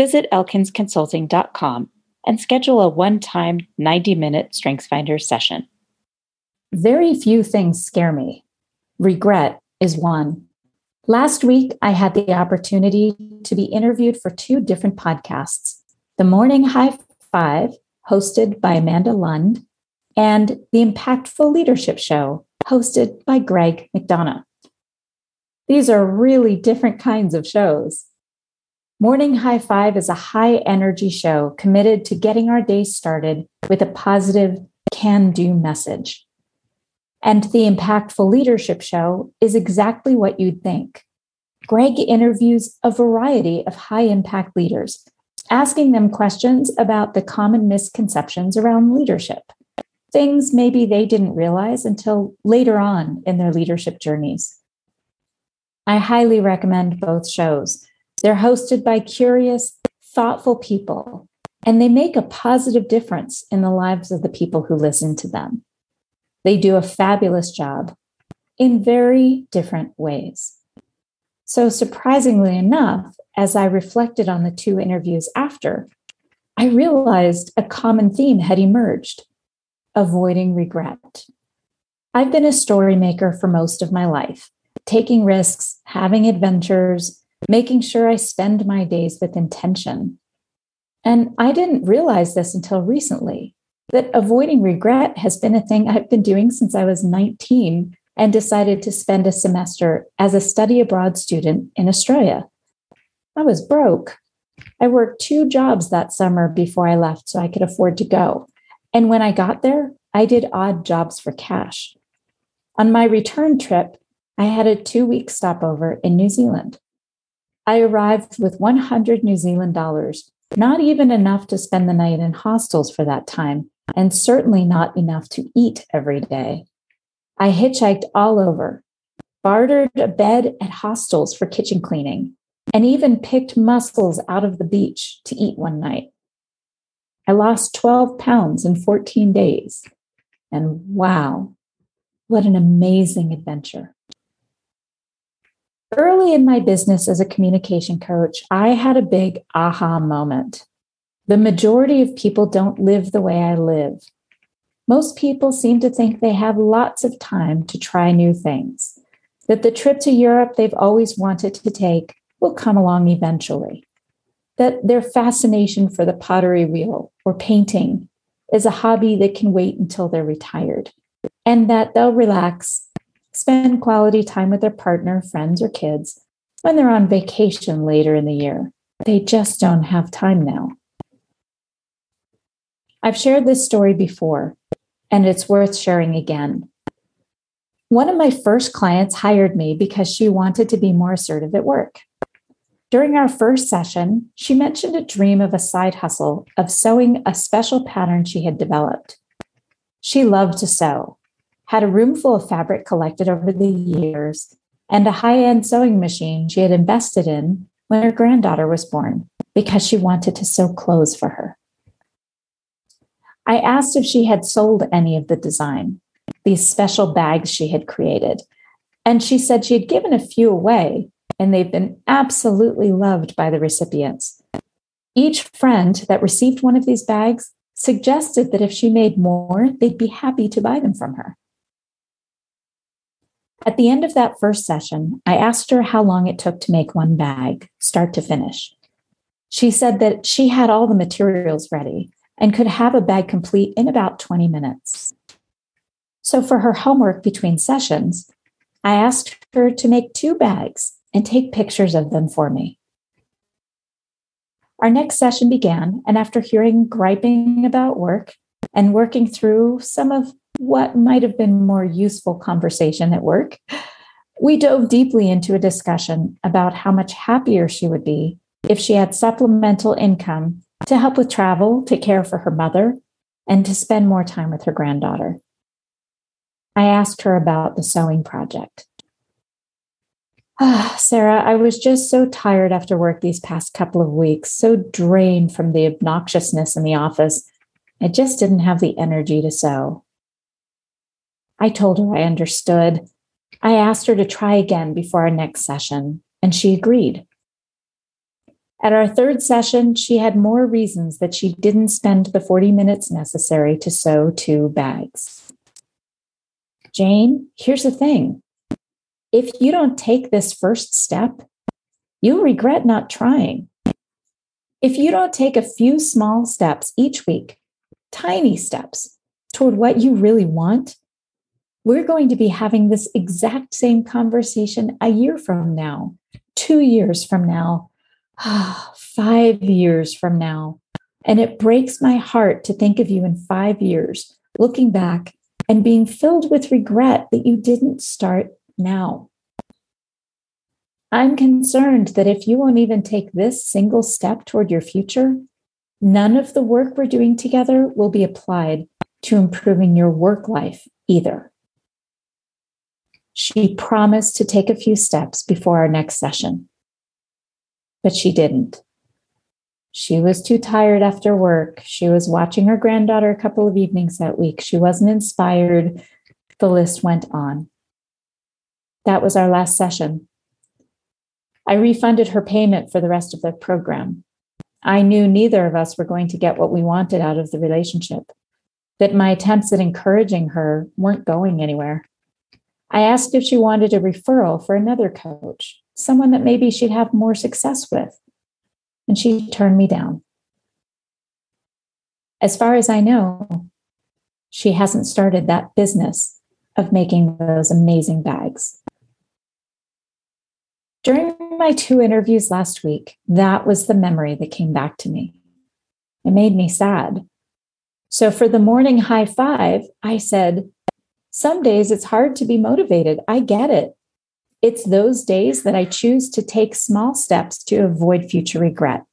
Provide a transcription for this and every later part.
visit elkinsconsulting.com and schedule a one time 90 minute StrengthsFinder session. Very few things scare me. Regret is one. Last week, I had the opportunity to be interviewed for two different podcasts The Morning High Five, hosted by Amanda Lund, and The Impactful Leadership Show, hosted by Greg McDonough. These are really different kinds of shows. Morning High Five is a high energy show committed to getting our day started with a positive, can do message. And the Impactful Leadership Show is exactly what you'd think. Greg interviews a variety of high impact leaders, asking them questions about the common misconceptions around leadership things maybe they didn't realize until later on in their leadership journeys. I highly recommend both shows. They're hosted by curious, thoughtful people, and they make a positive difference in the lives of the people who listen to them. They do a fabulous job in very different ways. So, surprisingly enough, as I reflected on the two interviews after, I realized a common theme had emerged avoiding regret. I've been a story maker for most of my life, taking risks, having adventures, making sure I spend my days with intention. And I didn't realize this until recently that avoiding regret has been a thing I've been doing since I was 19 and decided to spend a semester as a study abroad student in Australia. I was broke. I worked two jobs that summer before I left so I could afford to go. And when I got there, I did odd jobs for cash. On my return trip, I had a two week stopover in New Zealand. I arrived with 100 New Zealand dollars, not even enough to spend the night in hostels for that time, and certainly not enough to eat every day. I hitchhiked all over, bartered a bed at hostels for kitchen cleaning, and even picked mussels out of the beach to eat one night. I lost 12 pounds in 14 days. And wow, what an amazing adventure. Early in my business as a communication coach, I had a big aha moment. The majority of people don't live the way I live. Most people seem to think they have lots of time to try new things, that the trip to Europe they've always wanted to take will come along eventually that their fascination for the pottery wheel or painting is a hobby that can wait until they're retired, and that they'll relax, spend quality time with their partner, friends, or kids when they're on vacation later in the year. They just don't have time now. I've shared this story before, and it's worth sharing again. One of my first clients hired me because she wanted to be more assertive at work. During our first session, she mentioned a dream of a side hustle of sewing a special pattern she had developed. She loved to sew, had a room full of fabric collected over the years, and a high end sewing machine she had invested in when her granddaughter was born because she wanted to sew clothes for her. I asked if she had sold any of the design, these special bags she had created, and she said she had given a few away, and they've been absolutely loved by the recipients. Each friend that received one of these bags suggested that if she made more, they'd be happy to buy them from her. At the end of that first session, I asked her how long it took to make one bag, start to finish. She said that she had all the materials ready and could have a bag complete in about 20 minutes. So, for her homework between sessions, I asked her to make two bags and take pictures of them for me. Our next session began, and after hearing griping about work and working through some of what might have been more useful conversation at work, we dove deeply into a discussion about how much happier she would be if she had supplemental income to help with travel, to care for her mother, and to spend more time with her granddaughter. I asked her about the sewing project. Ah, Sarah, I was just so tired after work these past couple of weeks, so drained from the obnoxiousness in the office. I just didn't have the energy to sew. I told her I understood. I asked her to try again before our next session, and she agreed. At our third session, she had more reasons that she didn't spend the 40 minutes necessary to sew two bags. Jane, here's the thing if you don't take this first step, you'll regret not trying. If you don't take a few small steps each week, tiny steps toward what you really want, we're going to be having this exact same conversation a year from now, two years from now, five years from now. And it breaks my heart to think of you in five years, looking back and being filled with regret that you didn't start now. I'm concerned that if you won't even take this single step toward your future, none of the work we're doing together will be applied to improving your work life either. She promised to take a few steps before our next session, but she didn't. She was too tired after work. She was watching her granddaughter a couple of evenings that week. She wasn't inspired. The list went on. That was our last session. I refunded her payment for the rest of the program. I knew neither of us were going to get what we wanted out of the relationship, that my attempts at encouraging her weren't going anywhere. I asked if she wanted a referral for another coach, someone that maybe she'd have more success with, and she turned me down. As far as I know, she hasn't started that business of making those amazing bags. During my two interviews last week, that was the memory that came back to me. It made me sad. So for the morning high five, I said, Some days it's hard to be motivated. I get it. It's those days that I choose to take small steps to avoid future regret.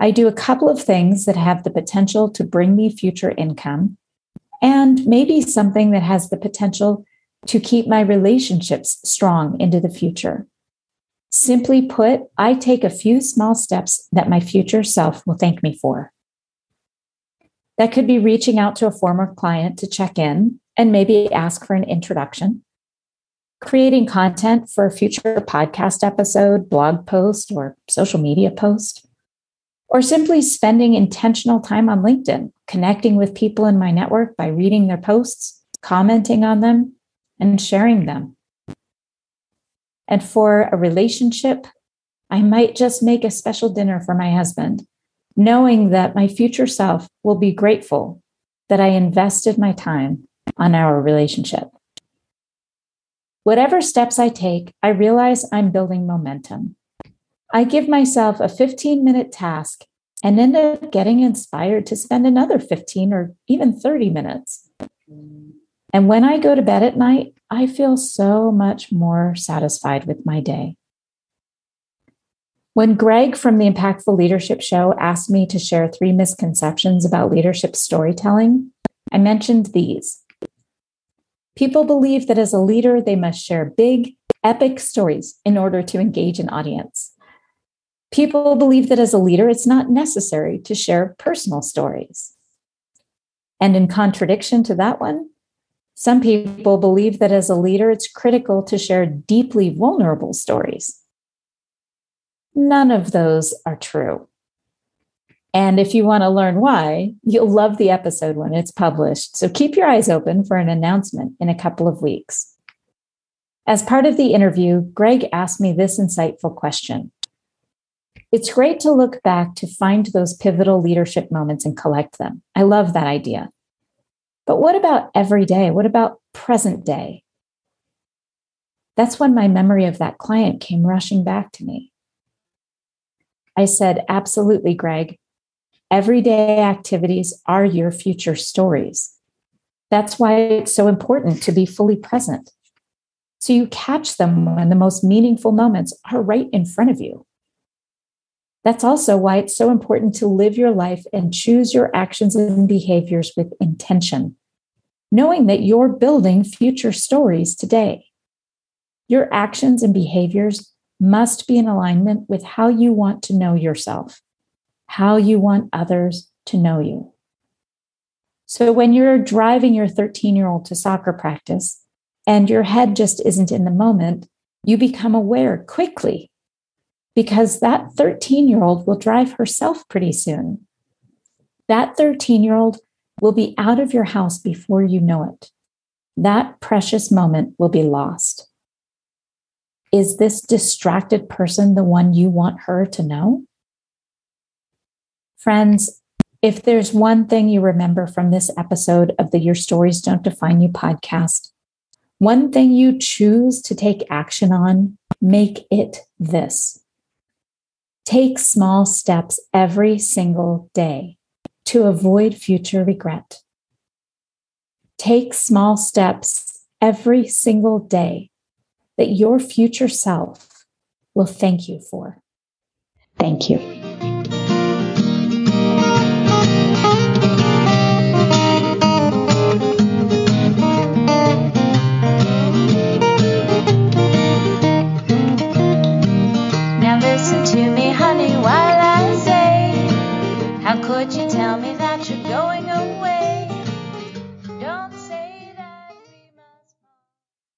I do a couple of things that have the potential to bring me future income and maybe something that has the potential to keep my relationships strong into the future. Simply put, I take a few small steps that my future self will thank me for. That could be reaching out to a former client to check in and maybe ask for an introduction, creating content for a future podcast episode, blog post, or social media post, or simply spending intentional time on LinkedIn, connecting with people in my network by reading their posts, commenting on them, and sharing them. And for a relationship, I might just make a special dinner for my husband, knowing that my future self will be grateful that I invested my time on our relationship. Whatever steps I take, I realize I'm building momentum. I give myself a 15 minute task and end up getting inspired to spend another 15 or even 30 minutes. And when I go to bed at night, I feel so much more satisfied with my day. When Greg from the Impactful Leadership Show asked me to share three misconceptions about leadership storytelling, I mentioned these. People believe that as a leader, they must share big, epic stories in order to engage an audience. People believe that as a leader, it's not necessary to share personal stories. And in contradiction to that one, some people believe that as a leader, it's critical to share deeply vulnerable stories. None of those are true. And if you want to learn why, you'll love the episode when it's published. So keep your eyes open for an announcement in a couple of weeks. As part of the interview, Greg asked me this insightful question It's great to look back to find those pivotal leadership moments and collect them. I love that idea. But what about every day? What about present day? That's when my memory of that client came rushing back to me. I said, Absolutely, Greg. Everyday activities are your future stories. That's why it's so important to be fully present. So you catch them when the most meaningful moments are right in front of you. That's also why it's so important to live your life and choose your actions and behaviors with intention, knowing that you're building future stories today. Your actions and behaviors must be in alignment with how you want to know yourself, how you want others to know you. So when you're driving your 13 year old to soccer practice and your head just isn't in the moment, you become aware quickly because that 13 year old will drive herself pretty soon. That 13 year old will be out of your house before you know it. That precious moment will be lost. Is this distracted person the one you want her to know? Friends, if there's one thing you remember from this episode of the Your Stories Don't Define You podcast, one thing you choose to take action on, make it this. Take small steps every single day to avoid future regret. Take small steps every single day that your future self will thank you for. Thank you.